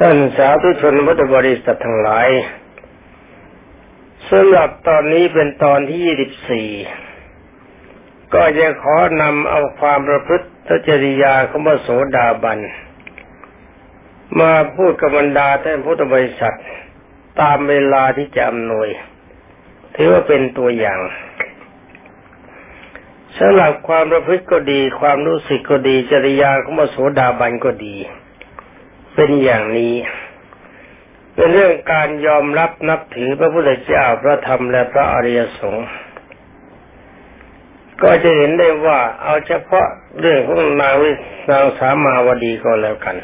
ท่านสาธุชนพุทธบริษัททั้งหลายสำหรับตอนนี้เป็นตอนที่ยี่สิบสี่ก็จะขอนำเอาความประพฤติจริยาของพระโสดาบัน มาพูดกับบรรดาท่านพุทธบริษัทตามเวลาที่จะอำนวย ถือว่าเป็นตัวอย่างสำหรับความประพฤติก็ดี ความรู้สึกก็ดีจริยาของพระโสดาบันก็ดี เป็นอย่างนี้ เป็นเรื่องการยอมรับนับถือพระพุทธเจ้าพระธรรมและพระอริยสงฆ์ก็จะเห็นได้ว่าเอาเฉพาะเรื่องของนางวินางสามาวดีก็แล้วกัน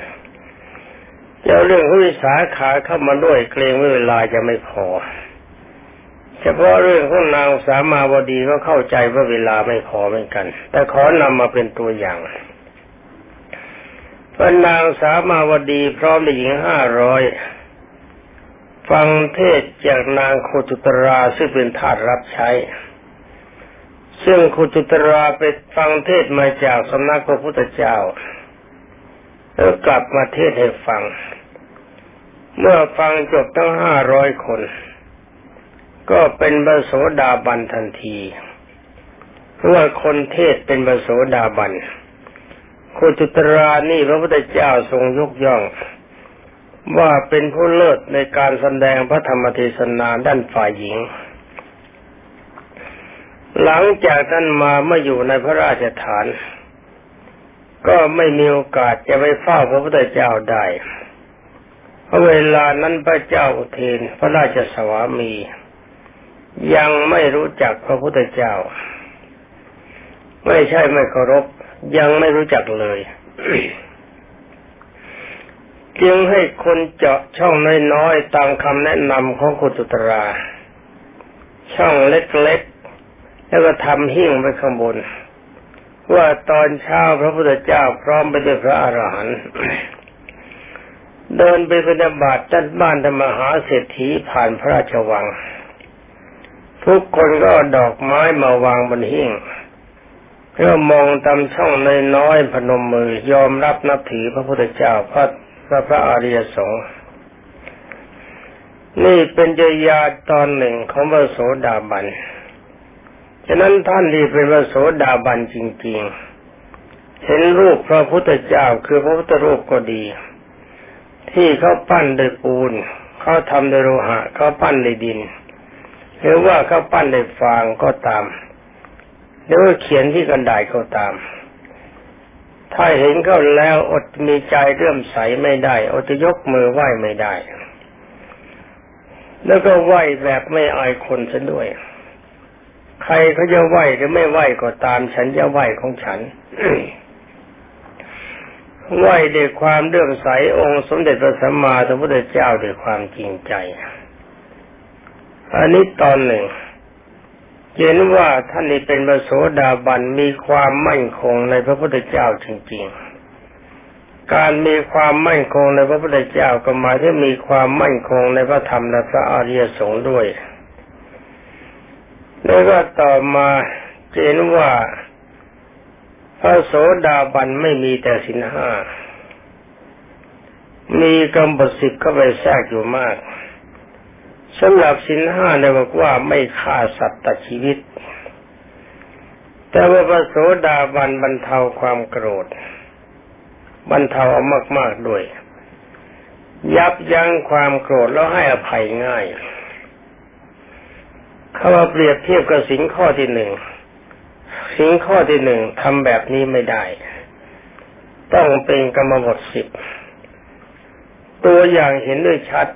จะเรื่องของวิสาขาเข้ามาด้วยเกรงว่าเวลาจะไม่พอ เฉพาะเรื่องของนางสามาวดีก็เข้าใจว่าเวลาไม่พอเหมือนกัน แต่ขอนำมาเป็นตัวอย่าง พระนางสามาวดีพร้อมด้วยหญิงห้าร้อยฟังเทศจากนางโคจุตราซึ่งเป็นทาสรับใช้ ซึ่งคุจุตราไปฟังเทศมาจากสำนักพระพุทธเจ้าแล้วกลับมาเทศให้ฟัง เมื่อฟังจบทั้งห้าร้อยคน ก็เป็นบโสดาบันทันทีเพราะคนเทศเป็นบโสดาบัน โคจุตรานี่พระพุทธเจ้าทรงยกย่อง ว่าเป็นผู้เลิศในการแสดงพระธรรมเทศนาด้านฝ่ายหญิง หลังจากท่านมาเมื่ออยู่ในพระราชฐาน ก็ไม่มีโอกาสจะไปเฝ้าพระพุทธเจ้าได้เพราะเวลานั้นพระเจ้าอุเทนพระราชสวามี ยังไม่รู้จักพระพุทธเจ้า ไม่ใช่ไม่เคารพยังไม่รู้จักเลยจึงให้คนเจาะช่องน้อยๆตามคำแนะนำของคุณตุตรา ช่องเล็กๆ แล้วก็ทำหิ้งไปข้างบน ว่าตอนเช้าพระพุทธเจ้าพร้อมไปด้วยพระอรหันต์เดินไปปฏิบัติจัดบ้านธรรมหาเศรษฐีผ่านพระราชวัง ทุกคนก็ดอกไม้มาวางบนหิ้ง เพื่อมองตามช่องน้อยๆพนมมือยอมรับนับถือพระพุทธเจ้าพระพระพระอริยสงฆ์นี่เป็นจยาตอนหนึ่งของพระโสดาบัน ฉะนั้นท่านที่เป็นพระโสดาบันจริง ๆ เห็นรูปพระพุทธเจ้าคือพระพุทธรูปก็ดี ที่เขาปั้นด้วยปูน เขาทำด้วยโลหะ เขาปั้นด้วยดิน หรือว่าเขาปั้นด้วยฟางก็ตาม หรือว่าเขียนที่กันดาษก็ตาม ถ้าเห็นเขาแล้วอดมีใจเรื่มใสไม่ได้ อดยกมือไหว้ไม่ได้ แล้วก็ไหว้แบบไม่อายคนซะด้วย ใครเขาจะไหวหรือไม่ไหว้ก็ตาม ฉันจะไหว้ของฉันไหวด้วยความเลื่อมใสองค์สมเด็จพระสัมมาสัมพุทธเจ้าด้วยความจริงใจ อันนี้ตอนหนึ่ง เห็นว่าท่านนี้เป็นพระโสดาบันมีความมั่นคงในพระพุทธเจ้าจริง ๆ การมีความมั่นคงในพระพุทธเจ้าก็หมายถึงมีความมั่นคงในพระธรรมและพระอริยสงฆ์ด้วย แล้วก็ต่อมาเห็นว่าพระโสดาบันไม่มีแต่สินห้า มีกำบดสิบเข้าไปแทรกอยู่มาก สำหรับสินห้าเนี่ยบอกว่าไม่ฆ่าสัตว์ตัดชีวิต แต่ว่าพระโสดาบันบรรเทาความโกรธ บรรเทามากๆด้วย ยับยั้งความโกรธแล้วให้อภัยง่ายเขามาเปรียบเทียบกับสิงข้อที่หนึ่งสิงข้อที่หนึ่งทำแบบนี้ไม่ได้ ต้องเป็นกรรมบทสิบตัวอย่างเห็นด้วยชัด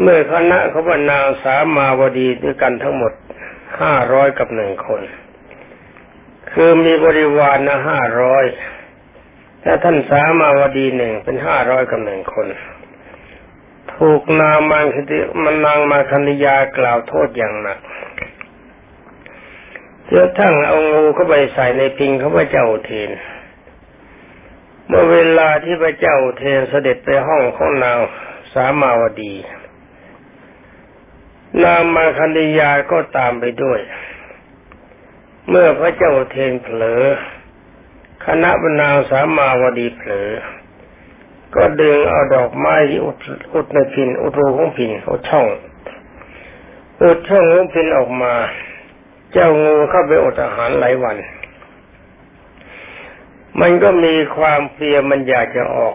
เมื่อคณะเขาบรรนางสามาวดีด้วยกันทั้งหมดห้าร้อยกับหนึ่งคน คือมีบริวารนะห้าร้อยถ้าท่านสามาวดีหนึ่งเป็นห้าร้อยกับหนึ่งคน ถูกนางมังคติมันนางมาคณิยากล่าวโทษอย่างหนักเจ้าทั้งเอางูเข้าไปใส่ในพิงเขาพระเจ้าเทน เมื่อเวลาที่พระเจ้าเทนเสด็จไปห้องของนางสามาวดี นางมาคณิยาก็ตามไปด้วย เมื่อพระเจ้าเทนเผลอ คณะบรรณาสามาวดีเผลอ ก็ดึงเอาดอกไม้ที่อุดอุดในพินอุดรูของพินอุดช่องอุดช่องของพินออกมา เจ้างูเข้าไปอดอาหารหลายวัน มันก็มีความเพลียมันอยากจะออก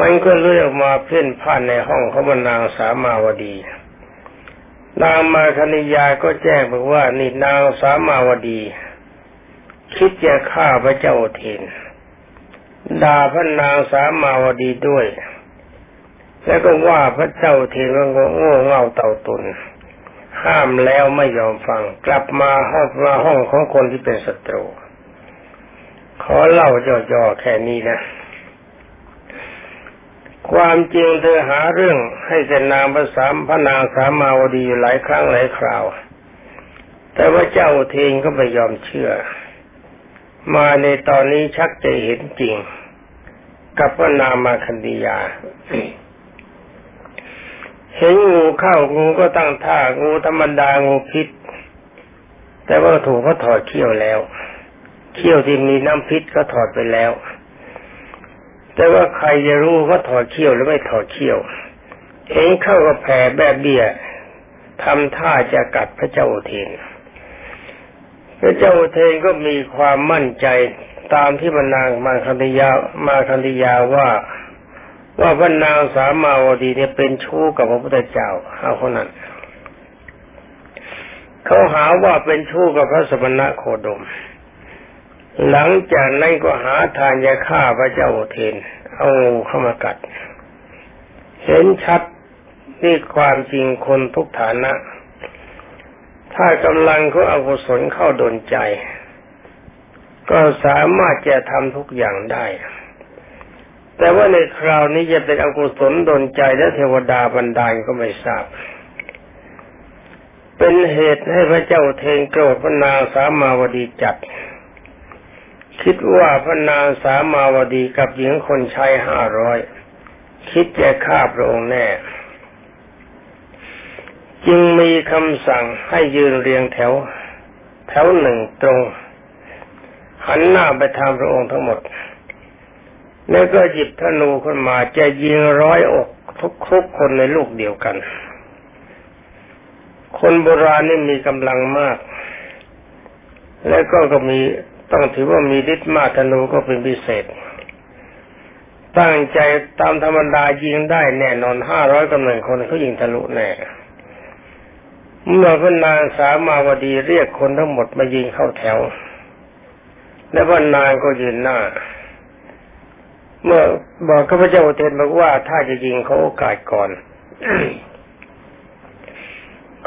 มันก็เลื่อยออกมาเพ่นพ่านในห้องของนาสามาวดี นางมาคณิยาก็แจ้งบอกว่านี่นางสามาวดี คิดจะฆ่าพระเจ้าเทนด่าพระนางสามาวดีด้วย แล้วก็ว่าพระเจ้าเทนว่าโง่เง่าเต่าตุน ห้ามแล้วไม่ยอมฟัง กลับมาห้องมาห้องของคนที่เป็นศัตรูขอเล่าย่อๆแค่นี้นะ ความจริงเธอหาเรื่องให้เสนางภาษามพระนางสามาวดีอยู่หลายครั้งหลายคราว แต่ว่าเจ้าเทนก็ไม่ยอมเชื่อ มาในตอนนี้ชักจะเห็นจริง กับพระนามาคันดียา เห็นงูเข้างูก็ตั้งท่างูธรรมดางูพิษ แต่ว่าถูกเขาถอดเขี้ยวแล้ว เขี้ยวที่มีน้ำพิษก็ถอดไปแล้ว แต่ว่าใครจะรู้เขาถอดเขี้ยวหรือไม่ถอดเขี้ยว เองเข้ากับแผลแบบเบี้ยทำท่าจะกัดพระเจ้าเทนพระเจ้าเทนก็มีความมั่นใจตามที่บรรนางมาคันธยามาคันธยาว่าว่าพระนางสามาวดีเนี่ยเป็นชู้กับพระพุทธเจ้าเอาคนนั้นเขาหาว่าเป็นชู้กับพระสมณะโคดม หลังจากนั้นก็หาทานยาฆ่าพระเจ้าเทน เอางูเข้ามากัด เห็นชัดนี่ความจริงคนทุกฐานะ ถ้ากำลังของอกุศลเข้าดนใจ ก็สามารถจะทำทุกอย่างได้ แต่ว่าในคราวนี้จะเป็นอกุศลดนใจและเทวดาบันดาลก็ไม่ทราบ เป็นเหตุให้พระเจ้าเทงโกรธพระนางสามาวดีจัด คิดว่าพระนางสามาวดีกับหญิงคนใชายห้าร้อยคิดจะฆ่าพระองค์แน่ จึงมีคำสั่งให้ยืนเรียงแถว แถวหนึ่งตรง หันหน้าไปทางพระองค์ทั้งหมด แล้วก็หยิบธนูขึ้นมาจะยิงร้อยอกทุกทุกคนในลูกเดียวกัน คนโบราณนี่มีกำลังมาก แล้วก็ก็มี ต้องถือว่ามีฤทธิ์มากธนูก็เป็นพิเศษ ตั้งใจตามธรรมดายิงได้แน่นอนห้าร้อยกำลังคนเขายิงทะลุแน่เมื่อพระนางสามาวดีเรียกคนทั้งหมดมายิงเข้าแถว และพระนางก็ยืนหน้า เมื่อบอกข้าพเจ้าเทนบอกว่าถ้าจะยิงเขาโอกาสก่อน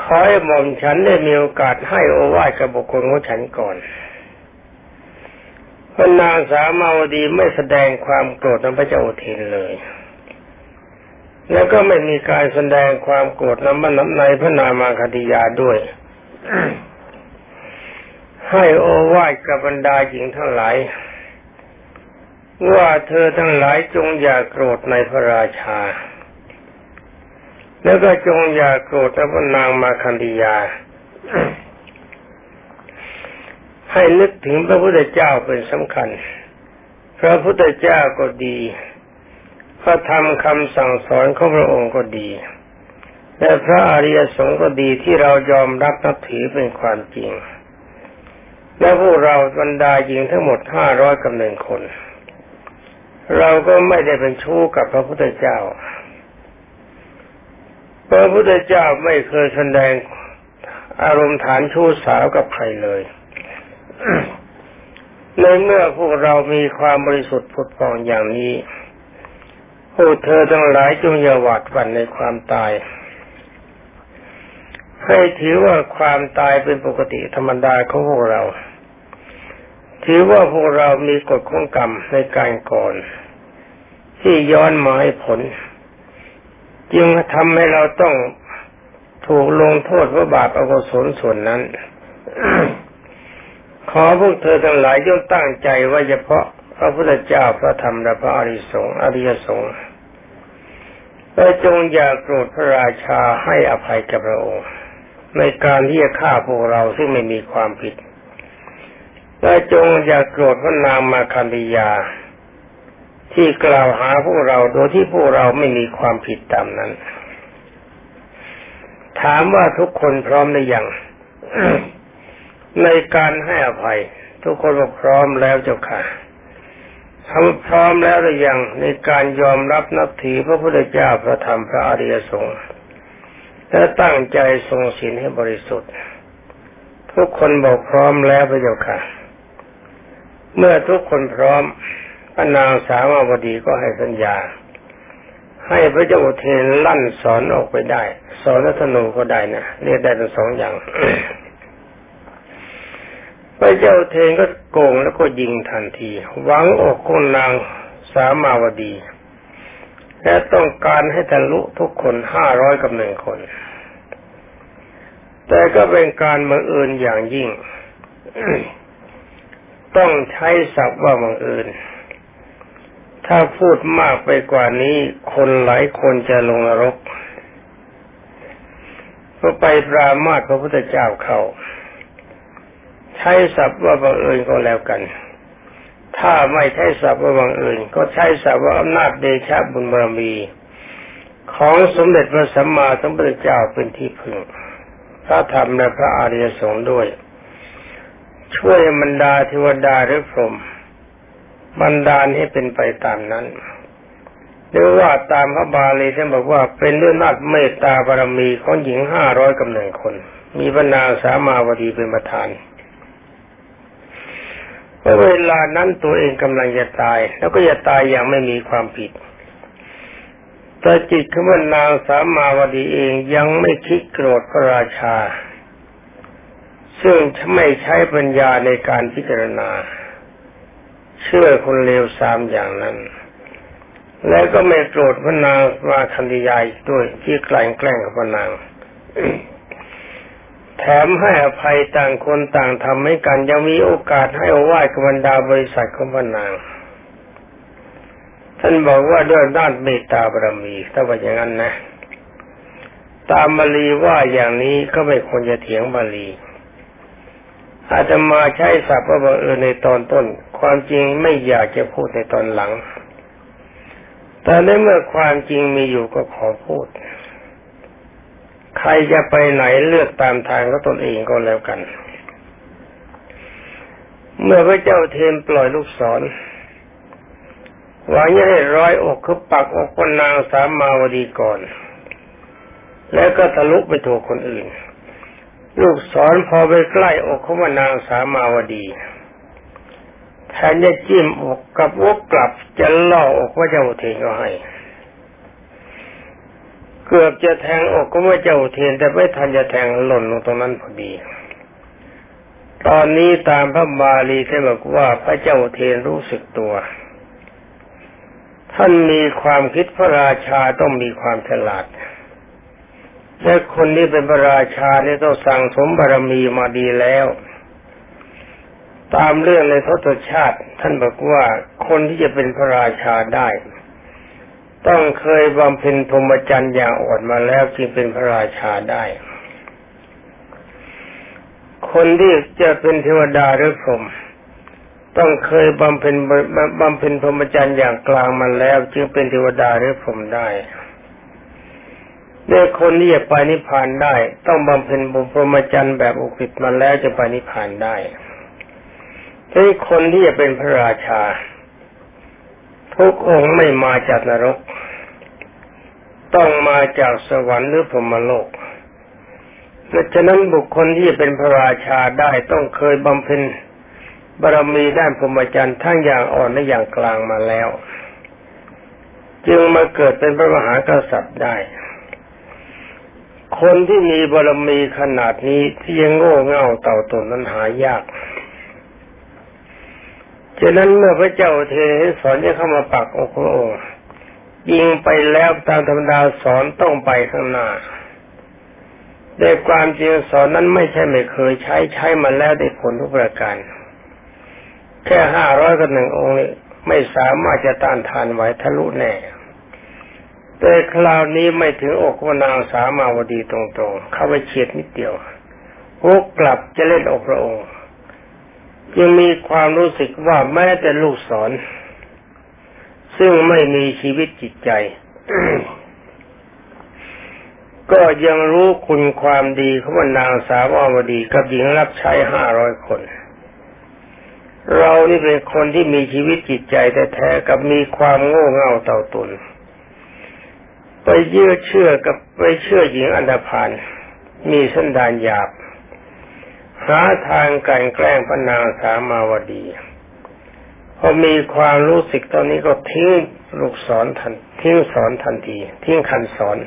ขอให้หม่อมฉันได้มีโอกาสให้โอวาทกับบุคคลของฉันก่อน พระนางสามาวดีไม่แสดงความโกรธต่อพระเจ้าเทนเลย แล้วก็ไม่มีการแสดงความโกรธน้ำมันน้ำในพระนามาคติยาด้วย ให้โอวาทกับบรรดาหญิงทั้งหลาย ว่าเธอทั้งหลายจงอย่าโกรธในพระราชา แล้วก็จงอย่าโกรธพระนางมาคันธิยา ให้นึกถึงพระพุทธเจ้าเป็นสำคัญ พระพุทธเจ้าก็ดีพระธรรมคำสั่งสอนของพระองค์ก็ดี และพระอริยสงฆ์ก็ดีที่เรายอมรับนับถือเป็นความจริง และพวกเราบรรดาหญิงทั้งหมดห้าร้อยกับหนึ่งคน เราก็ไม่ได้เป็นชู้กับพระพุทธเจ้า พระพุทธเจ้าไม่เคยแสดงอารมณ์ฐานชู้สาวกับใครเลย ในเมื่อพวกเรามีความบริสุทธิ์ผุดผ่องอย่างนี้พวกเธอทั้งหลายจงอย่าหวาดหวั่นในความตาย ให้ถือว่าความตายเป็นปกติธรรมดาของพวกเรา ถือว่าพวกเรามีกฎของกรรมในการก่อน ที่ย้อนมาให้ผล จึงทำให้เราต้องถูกลงโทษเพราะบาปอกุศลส่วนนั้น ขอพวกเธอทั้งหลายจงตั้งใจว่าเฉพาะพระพุทธเจ้าพระธรรมและพระอริสงฆ์อริยสงฆ์และจงอย่าโกรธพระราชาให้อภัยกับพระองค์ ในการที่จะฆ่าพวกเราซึ่งไม่มีความผิดและจงอย่าโกรธพระนางมาคันธยา ที่กล่าวหาพวกเราโดยที่พวกเราไม่มีความผิดตามนั้น ถามว่าทุกคนพร้อมหรือยัง ในการให้อภัย ทุกคนบอกพร้อมแล้วเจ้าค่ะทำพร้อมแล้วหรือยังในการยอมรับนับถือพระพุทธเจ้าพระธรรมพระอริยสงฆ์และตั้งใจทรงศีลให้บริสุทธิ์ ทุกคนบอกพร้อมแล้วพระเจ้าค่ะ เมื่อทุกคนพร้อมพระนางสาวาวดีก็ให้สัญญา ให้พระเจ้าเทนลั่นสอนออกไปได้ สอนธนูก็ได้นะเรียกได้ทั้งสองอย่าง พระเจ้าเทนก็โกงแล้วก็ยิงทันที หวังอกคนนางสามาวดี และต้องการให้ทะลุทุกคนห้าร้อยกับหนึ่งคน แต่ก็เป็นการบังเอิญอย่างยิ่ง ต้องใช้ศัพท์ว่าบังเอิญ ถ้าพูดมากไปกว่านี้คนหลายคนจะลงนรกก็ไปปรามาสพระพุทธเจ้าเขา ใช้ศัพท์ว่าบังเอิญก็แล้วกัน ถ้าไม่ใช้ศัพท์ว่าบังเอิญก็ใช้ศัพท์ว่าอำนาจเดชะบุญบารมี ของสมเด็จพระสัมมาสัมพุทธเจ้าเป็นที่พึ่ง พระธรรมและพระอริยสงฆ์ด้วย ช่วยบรรดาเทวดาหรือพรหมบรรดาให้เป็นไปตามนั้นหรือว่าตามพระบาลีท่านบอกว่าเป็นด้วยนาจเมตตาบารมีของหญิงห้าร้อยกำเนิดคน มีบรรดาสามาวดีเป็นประธาน เวลานั้นตัวเองกำลังจะตาย แล้วก็จะตายอย่างไม่มีความผิดแต่จิตขมันนางสามาวดีเองยังไม่คิดโกรธพระราชา ซึ่งไม่ใช้ปัญญาในการพิจารณา เชื่อคนเลวสามอย่างนั้น แล้วก็ไม่โกรธพระนางมาคันธิยายด้วยที่กลั่นแกล้งกับพระนาง แถมให้อภัยต่างคนต่างทำให้กัน ยังมีโอกาสให้อวาดกับบรรดาบริษัทของพระนาง ท่านบอกว่าด้วยด้านเมตตาบารมีถ้าว่าอย่างนั้นนะ ตามบาลีว่าอย่างนี้ก็ไม่ควรจะเถียงบาลีอาจจะมาใช้ศัพท์ว่าบังเอิญในตอนต้น ความจริงไม่อยากจะพูดในตอนหลัง แต่ในเมื่อความจริงมีอยู่ก็ขอพูด ใครจะไปไหนเลือกตามทางของตนเองก็แล้วกัน เมื่อพระเจ้าเทนปล่อยลูกศรหวังจะให้ร้อยอกคือปักอกคนนางสามมาวดีก่อน แล้วก็ทะลุไปถูกคนอื่น ลูกศรพอไปใกล้อกของนางสามมาวดีแทนจะจิ้มอกกับวกกลับจะล่ออกพระเจ้าเทนก็ให้ เกือบจะแทงอกก็ว่เจ้าเทียนแต่ไม่ทันจะแทงหล่นลงตรงนั้นพอดี ตอนนี้ตามพระบาลีท่านบอกว่าพระเจ้าเทียนรู้สึกตัว ท่านมีความคิดพระราชาต้องมีความฉลาดและคนนี้เป็นพระราชาเนี่ยต้องสั่งสมบารมีมาดีแล้ว ตามเรื่องในทศชาติ ท่านบอกว่าคนที่จะเป็นพระราชาได้ ต้องเคยบำเพ็ญพรหมจรรย์อย่างอดมาแล้วจึงเป็นพระราชาได้ คนที่จะเป็นเทวดาหรือพรหมต้องเคยบำเพ็ญบำเพ็ญพรหมจรรย์อย่างกลางมาแล้ว จึงเป็นเทวดาหรือพรหมได้เมื่อคนที่จะไปนิพพานได้ ต้องบำเพ็ญพรหมจรรย์แบบอุกฤษมาแล้วจะไปนิพพานได้ที่คนที่จะเป็นพระราชา ทุกองค์ไม่มาจากนรก ต้องมาจากสวรรค์หรือพรมโลกดังนั้นบุคคลที่เป็นพระราชาได้ต้องเคยบำเพ็ญบารมีด้านพรหมจรรย์ทั้งอย่างอ่อนและอย่างกลางมาแล้ว จึงมาเกิดเป็นพระมหากษัตริย์ได้ คนที่มีบารมีขนาดนี้ที่ยังโง่เง่าเต่าตนนั้นหายาก ฉะนั้นเมื่อพระเจ้าเทสอนจะเข้ามาปักอกพระองค์ยิงไปแล้วตามธรรมดาสอนต้องไปข้างหน้าด้วยความจริงสอนนั้นไม่ใช่ไม่เคยใช้ใช้มาแล้วได้ผลทุกประการ แค่ห้าร้อยกับหนึ่งองค์นี้ไม่สามารถจะต้านทานไหวทะลุแน่ แต่คราวนี้ไม่ถึงอกวานางสามาวดีตรงๆ เข้าไปเฉียดนิดเดียววกกลับจะเล่นอกพระองค์ ยังมีความรู้สึกว่าแม้แต่ลูกศรซึ่งไม่มีชีวิตจิตใจ ก็ยังรู้คุณความดีของนางสาวอวดีกับหญิงรับใช้ห้าร้อยคน เรานี่เป็นคนที่มีชีวิตจิตใจแต่แท้กับมีความโง่เง่าเต่าตุน ไปเยื่อเชื่อกับไปเชื่อหญิงอันดพานมีสันดานหยาบ หาทางกันแกล้งพระนางสามาวดีพอมีความรู้สึกตอนนี้ก็ทิ้งลูกสอนทันทิ้งสอนทันที ทิ้งคันสอน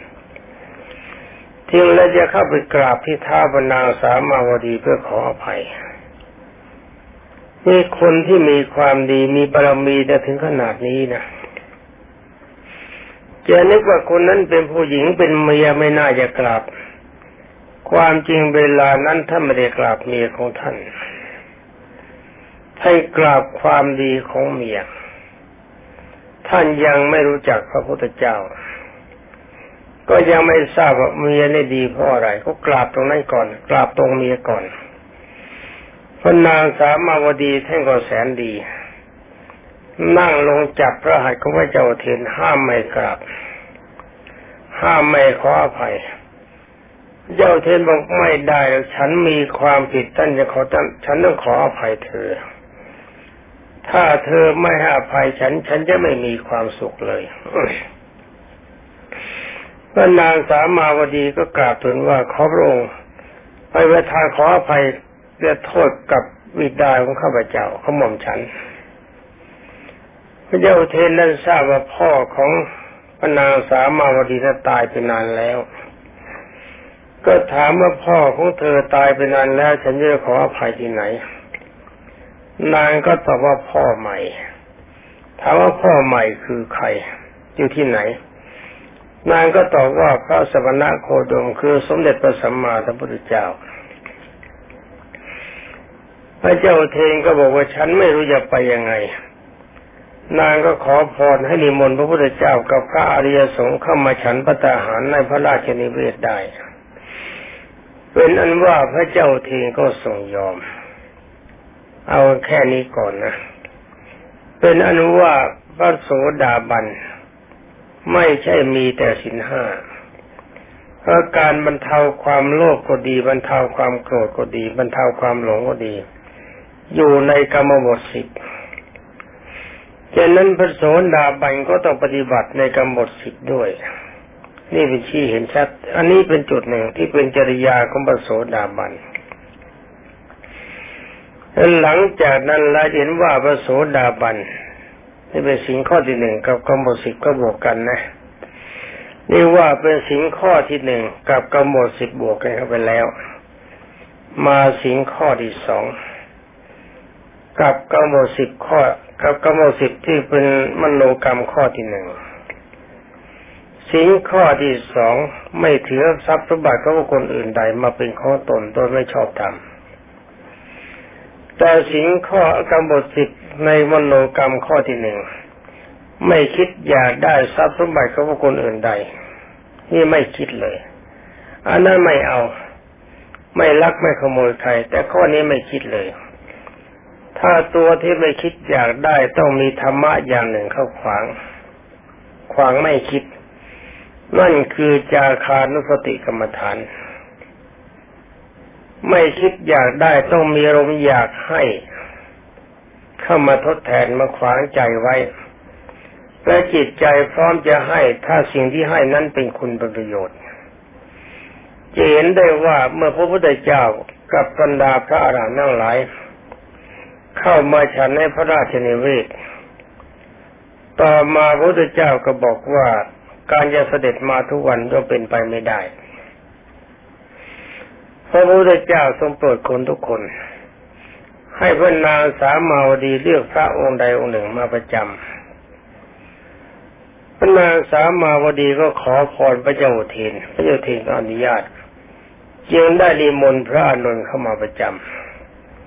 ทิ้งแล้วจะเข้าไปกราบที่ท้าพระนางสามาวดีเพื่อขออภัยนี่คนที่มีความดีมีบารมีจะถึงขนาดนี้นะจะนึกว่าคนนั้นเป็นผู้หญิงเป็นเมียไม่น่าจะกราบ ความจริงเวลานั้นท่านไม่ได้กราบเมียของท่านให้กราบความดีของเมีย ท่านยังไม่รู้จักพระพุทธเจ้า ก็ยังไม่ทราบว่าเมียนี่ดีเพราะอะไร ก็กราบตรงนั้นก่อน กราบตรงเมียก่อนพระนางสามาวดีท่านก็แสนดี นั่งลงจับพระหัตถ์ของพระเจ้าเทนห้ามไม่กราบ ห้ามไม่ขออภัย เจ้าเทนบอกไม่ได้ฉันมีความผิดท่านจะขอฉันต้องขออภัยเธอ ถ้าเธอไม่ให้อภัยฉัน ฉันจะไม่มีความสุขเลยพระนางสามาวดีก็กราบทูลว่าขอพระองค์ไปเวทานขออภัยเรียโทษกับวิดาของข้าพเจ้าเขาหม่อมฉัน พระเจ้าเทนนั้นทราบว่าพ่อของพระนางสามาวดีนั้นตายไปนานแล้ว ก็ถามว่าพ่อของเธอตายไปนานแล้วฉันจะขออภัยที่ไหน นางก็ตอบว่าพ่อใหม่ ถามว่าพ่อใหม่คือใคร อยู่ที่ไหน นางก็ตอบว่าพระสมณะโคดมคือสมเด็จพระสัมมาสัมพุทธเจ้า พระเจ้าเทนก็บอกว่าฉันไม่รู้จะไปยังไง นางก็ขอพรให้นิมนต์พระพุทธเจ้ากับพระอริยสงฆ์เข้ามาฉันพระตาหารในพระราชนิเวศได้ เป็นอันว่าพระเจ้าเทนก็ทรงยอม เอาแค่นี้ก่อนนะ เป็นอนุว่าพระโสดาบัน ไม่ใช่มีแต่สินห้าเพราะการบรรเทาความโลภก็ดี บรรเทาความโกรธก็ดี บรรเทาความหลงก็ดี อยู่ในกรรมบทสิบฉะนั้นพระโสดาบันก็ต้องปฏิบัติในกรรมบทสิบด้วย นี่เป็นชี้เห็นชัด อันนี้เป็นจุดหนึ่งที่เป็นจริยาของพระโสดาบันหลังจากนั้นเราเห็นว่าพระโสดาบันนี่เป็นสิ่งข้อที่หนึ่งกับกำหนดสิบก็บวกกันนะนี่ว่าเป็นสิ่งข้อที่หนึ่งกับกำหนดสิบบวกกันเข้าไปแล้ว มาสิ่งข้อที่สองกับกำหนดสิบข้อกับกำหนดสิบที่เป็นมโนกรรมข้อที่หนึ่ง สิ่งข้อที่สองไม่ถือทรัพย์สมบัติของคนอื่นใดมาเป็นข้อตนโดยไม่ชอบธรรมแต่สิ่งข้อกำหนดสิทธิ์ในมโนกรรมข้อที่หนึ่งไม่คิดอยากได้ทรัพย์สมบัติของคนอื่นใด นี่ไม่คิดเลยอันนั้นไม่เอา ไม่ลักไม่ขโมยใคร แต่ข้อนี้ไม่คิดเลย ถ้าตัวที่ไม่คิดอยากได้ต้องมีธรรมะอย่างหนึ่งเข้าขวาง ขวางไม่คิด นั่นคือจาคานุสติกรรมฐาน ไม่คิดอยากได้ต้องมีอารมอยากให้ เข้ามาทดแทนมาขวางใจไว้และจิตใจพร้อมจะให้ถ้าสิ่งที่ให้นั้นเป็นคุณปประโยชน์จะเห็นได้ว่าเมื่อพระพุทธเจ้ากับบรรดาพระอรหันต์ทั้งหลาย เข้ามาฉันในพระราชนิเวศ ต่อมาพระพุทธเจ้าก็บอกว่า การจะเสด็จมาทุกวันก็เป็นไปไม่ได้ พระพุทธเจ้าทรงโปรดคนทุกคน ให้พระนางสามาวดีเลือกพระองค์ใดองค์หนึ่งมาประจำพระนางสามาวดีก็ขอพรพระเจ้าเทนพระเจ้าเทนอนุญาตจึงได้รีมนพระอนนท์เข้ามาประจ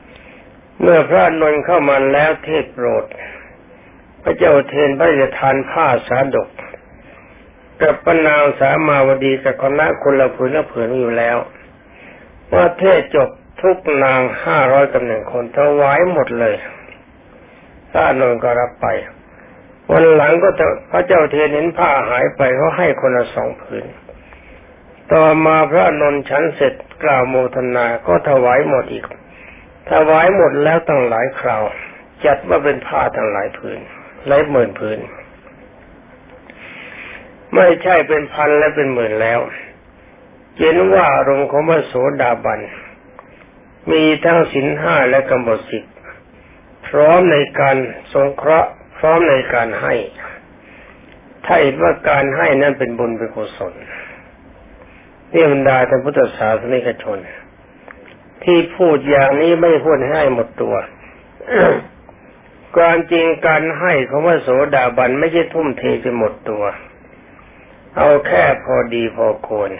ำเมื่อพระอนนท์เข้ามาแล้วเทศโปรด พระเจ้าเทนพระราชทานผ้าสาดก กับพระนางสามาวดีกับคณะคนละผืนละผืนอยู่แล้ว ว่าเทศจบทุกนางห้าร้อยกับหน่งคนถวายหมดเลยถ้านนก็รับไป วันหลังก็พระเจ้าเทียนเห็นผ้าหายไปเขาให้คนละสองผืน ต่อมาพระนนท์ฉันเสร็จกล่าวโมทนาก็ถวายหมดอีก ถวายหมดแล้วตั้งหลายคราว จัดว่าเป็นผ้าตั้งหลายผืนหลายหมื่นผืน ไม่ใช่เป็นพันและเป็นหมื่นแล้วเห็นว่าอารมณ์ของพระโสดาบัน มีทั้งสินห้าและกำหนดสิทธิ์พร้อมในการสงเคราะห์ พร้อมในการให้ถ้าเห็นว่าการให้นั้นเป็นบุญเป็นกุศลนี่บรรดาท่านพุทธศาสนิกชน ที่พูดอย่างนี้ไม่พูดให้หมดตัวความจริงการให้ของพระโสดาบันไม่ใช่ทุ่มเทจนหมดตัว เอาแค่พอดีพอควร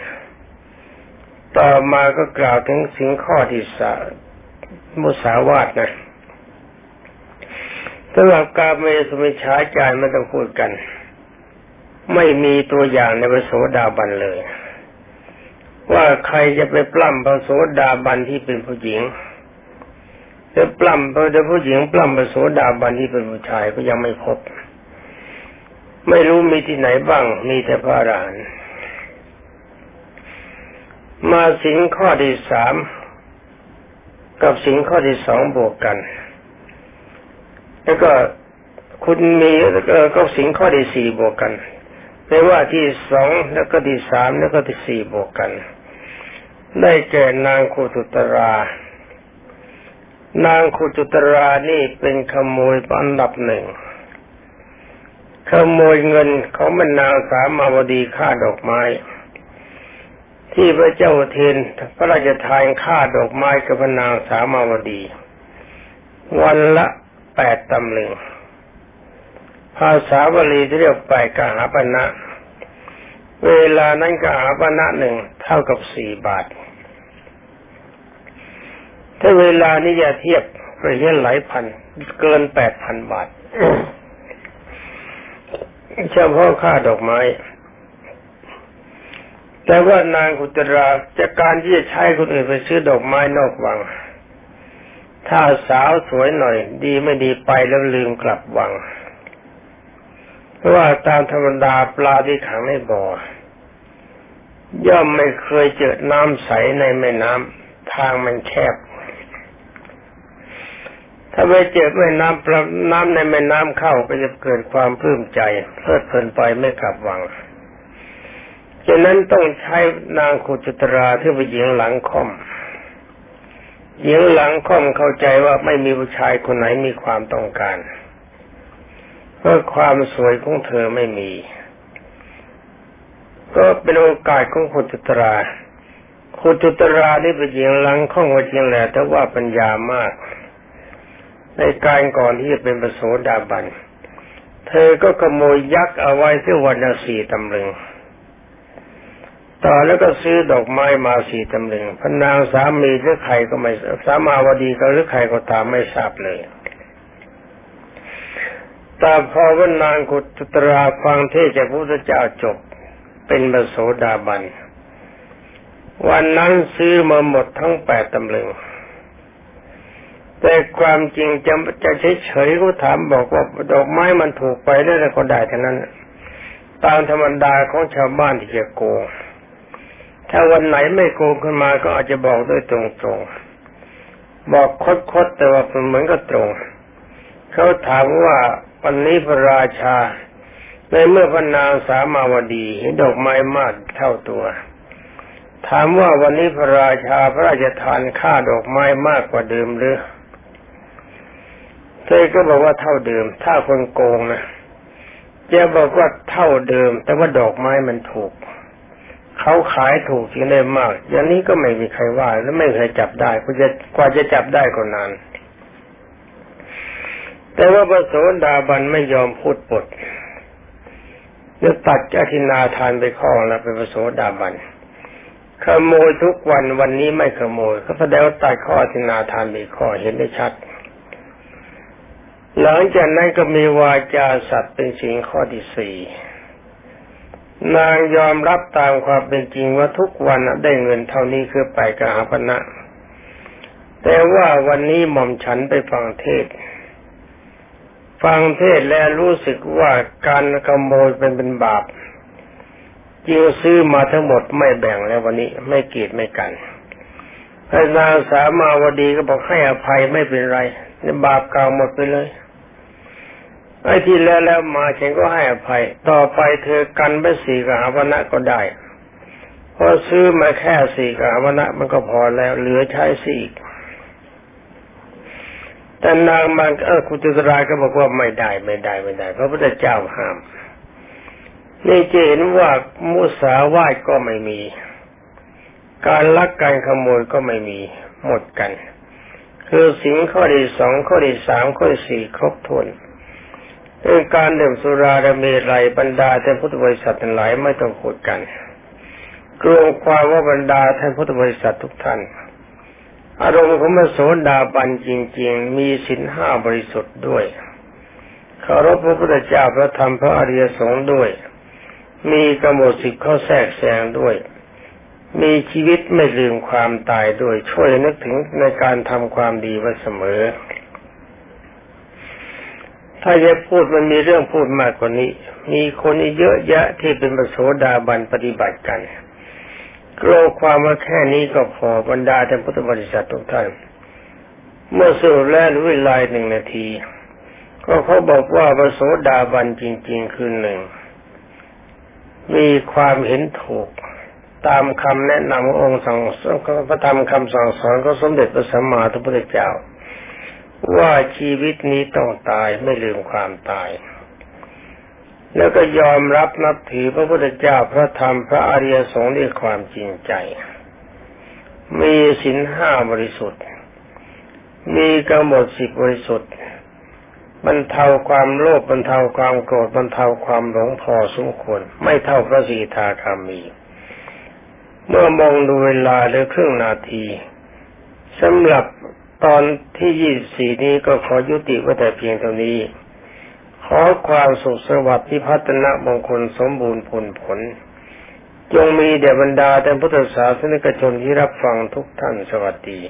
ต่อมาก็กล่าวถึงสิ่งข้อที่สามุสาวาทนะสำหรับการเมสุมิชาจารไม่ต้องพูดกัน ไม่มีตัวอย่างในพระโสดาบันเลย ว่าใครจะไปปล้ำพระโสดาบันที่เป็นผู้หญิงจะปล้ำพระผู้หญิงปล้ำพระโสดาบันที่เป็นผู้ชายก็ยังไม่พบ ไม่รู้มีที่ไหนบ้าง มีแต่พระอรหันต์มาสิงข้อที่สามกับสิงข้อที่สองบวกกัน แล้วก็คุณมีแล้วก็สิงข้อที่สี่บวกกันแปลว่าที่สองแล้วก็ที่สามแล้วก็ที่สี่บวกกัน ได้แก่นางคูตุตรา นางคูตุตรานี่เป็นขโมยอันดับหนึ่ง ขโมยเงินของมันนางสามาวดีค่าดอกไม้ ที่พระเจ้าเทนพระราชทานค่าดอกไม้กับพนางสามาวดี วันละแปดตำลึงภาษาบาลีที่เรียกไปกหาปณะเวลานั้นกหาปณะหนึ่งเท่ากับสี่บาท ถ้าเวลานี้จะเทียบก็เห็นหลายพัน เกินแปดพันบาท เฉพาะค่าดอกไม้ แต่ว่านางกุตราจากการที่จะใช้คนอื่นไปซื้อดอกไม้นอกวัง ถ้าสาวสวยหน่อย ดีไม่ดีไปแล้วลืมกลับวัง เพราะว่าตามธรรมดาปลาที่ขังในบ่อ ย่อมไม่เคยเจอน้ำใสในแม่น้ำทางมันแคบ ถ้าไปเจอแม่น้ำปลาน้ำในแม่น้ำเข้าก็จะเกิดความปลื้มใจเพลิดเพลินไปไม่กลับวังฉะนั้นต้องใช้นางขุจตราที่เป็นหญิงหลังค่อมหญิงหลังค่อมเข้าใจว่าไม่มีผู้ชายคนไหนมีความต้องการเพราะความสวยของเธอไม่มี ก็เป็นโอกาสของขุจตราขุจตรานี่เป็นหญิงหลังค่อมว่าจริงแหละแต่ว่าปัญญามาก ในการก่อนที่จะเป็นประโสดาบัน เธอก็ขโมยยักษ์เอาไว้ที่วันละสี่ตำลึง ต่อแล้วก็ซื้อดอกไม้มาสี่ตำลึงพนางสามีหรือใครก็ไม่สามาวดีก็หรือใครก็ตามไม่ทราบเลยแต่พอว่านางกุตราฟังเทศจากพระพุทธเจ้าจบเป็นมโสดาบัน วันนั้นซื้อมาหมดทั้งแปดตำลึง แต่ความจริงจะจะเฉยๆก็ถามบอกว่าดอกไม้มันถูกไปได้แล้วก็ได้เท่านั้น ตามธรรมดาของชาวบ้านที่จะโกงถ้าวันไหนไม่โกงขึ้นมาก็อาจจะบอกด้วยตรงๆ บอกคดๆแต่ว่าเหมือนกับตรง เขาถามว่าวันนี้พระราชา ในเมื่อพระนางสามาวดีเห็นดอกไม้มากเท่าตัว ถามว่าวันนี้พระราชาพระราชทานค่าดอกไม้มากกว่าเดิมหรือ เธอก็บอกว่าเท่าเดิม ถ้าคนโกงนะจะบอกว่าเท่าเดิม แต่ว่าดอกไม้มันถูก เขาขายถูกจริงได้มาก อย่างนี้ก็ไม่มีใครว่า และไม่เคยจับได้กว่าจะกว่าจะจับได้ก็นาน แต่ว่าพระโสดาบันไม่ยอมพูดปดจะตัดอธินาทานไปข้อแล้วเป็นพระโสดาบันขโมยทุกวันวันนี้ไม่ขโมยก็แสดงว่าตัดข้ออธินาทานไปข้อเห็นได้ชัด หลังจากนั้นก็มีวาจาสัตว์เป็นสิ่งข้อที่สี่นางยอมรับตามความเป็นจริงว่าทุกวันได้เงินเท่านี้คือไปกหาพนะแต่ว่าวันนี้หม่อมฉันไปฟังเทศ ฟังเทศแล้วรู้สึกว่าการขโมยเป็นเป็นบาปจิงซื้อมาทั้งหมดไม่แบ่งแล้ววันนี้ไม่เกียดไม่กันพระนางสามาวดีก็บอกให้อภัยไม่เป็นไรในบาปเก่าหมดไปเลย ไอ้ที่แล้วแล้วมาฉันก็ให้อภัย ต่อไปเธอกันไปสี่กหาวนะก็ได้เพอซื้อมาแค่สี่กหาวนะมันก็พอแล้ว เหลือใช้สี่แต่นางมันเออคุณจุตราก็บอกว่าไม่ได้ไม่ได้ไม่ได้เพราะพระเจ้าห้าม นี่จะเห็นว่ามุสาวาทก็ไม่มี การลักการขโมยก็ไม่มีหมดกัน คือสิ่งข้อที่สองข้อที่สามข้อที่สี่ครบถ้วน เรื่องการดื่มสุราและเมลัยบรรดาท่านพุทธบริษัททั้งหลายไม่ต้องพูดกันกลัวความว่าบรรดาท่านพุทธบริษัททุกท่าน อารมณ์ของมโสดาบันจริง ๆ มีสินห้าบริสุทธิ์ด้วยเคารพพระพุทธเจ้าพระธรรมพระอริยสงฆ์ด้วย มีกำหนดสิบข้อแทรกแซงด้วย มีชีวิตไม่ลืมความตายด้วยช่วยนึกถึงในการทำความดีไว้เสมอ ถ้าจะพูดมันมีเรื่องพูดมากกว่านี้ มีคนเยอะแยะที่เป็นประโสดาบันปฏิบัติกันกลัวความว่าแค่นี้ก็พอบรรดาท่านพุทธบริษัททุกท่าน เมื่อสุดแล้วเวลาหนึ่งนาที ก็เขาบอกว่าประโสดาบันจริง ๆ คือหนึ่ง มีความเห็นถูก ตามคำแนะนำขององค์สั่งพระธรรมคำสั่งสอนของสมเด็จพระสัมมาสัมพุทธเจ้า ว่าชีวิตนี้ต้องตายไม่ลืมความตาย แล้วก็ยอมรับนับถือพระพุทธเจ้าพระธรรมพระอริยสงฆ์ด้วยความจริงใจ มีศีลห้าบริสุทธิ์ มีกำหนดสิบบริสุทธิ์บรรเทาความโลภบรรเทาความโกรธบรรเทาความหลงพอสมควรไม่เท่าพระสีทาคามี เมื่อมองดูเวลาเหลือครึ่งนาทีสำหรับ ตอนที่ยี่สี่นี้ก็ขอยุติไว้แต่เพียงเท่านี้ ขอความสุขสวัสดิ์ที่พัฒนามงคลสมบูรณ์ผลผล จงมีเดบรรดาแต่พุทธศาสนิกชนที่รับฟังทุกท่านสวัสดี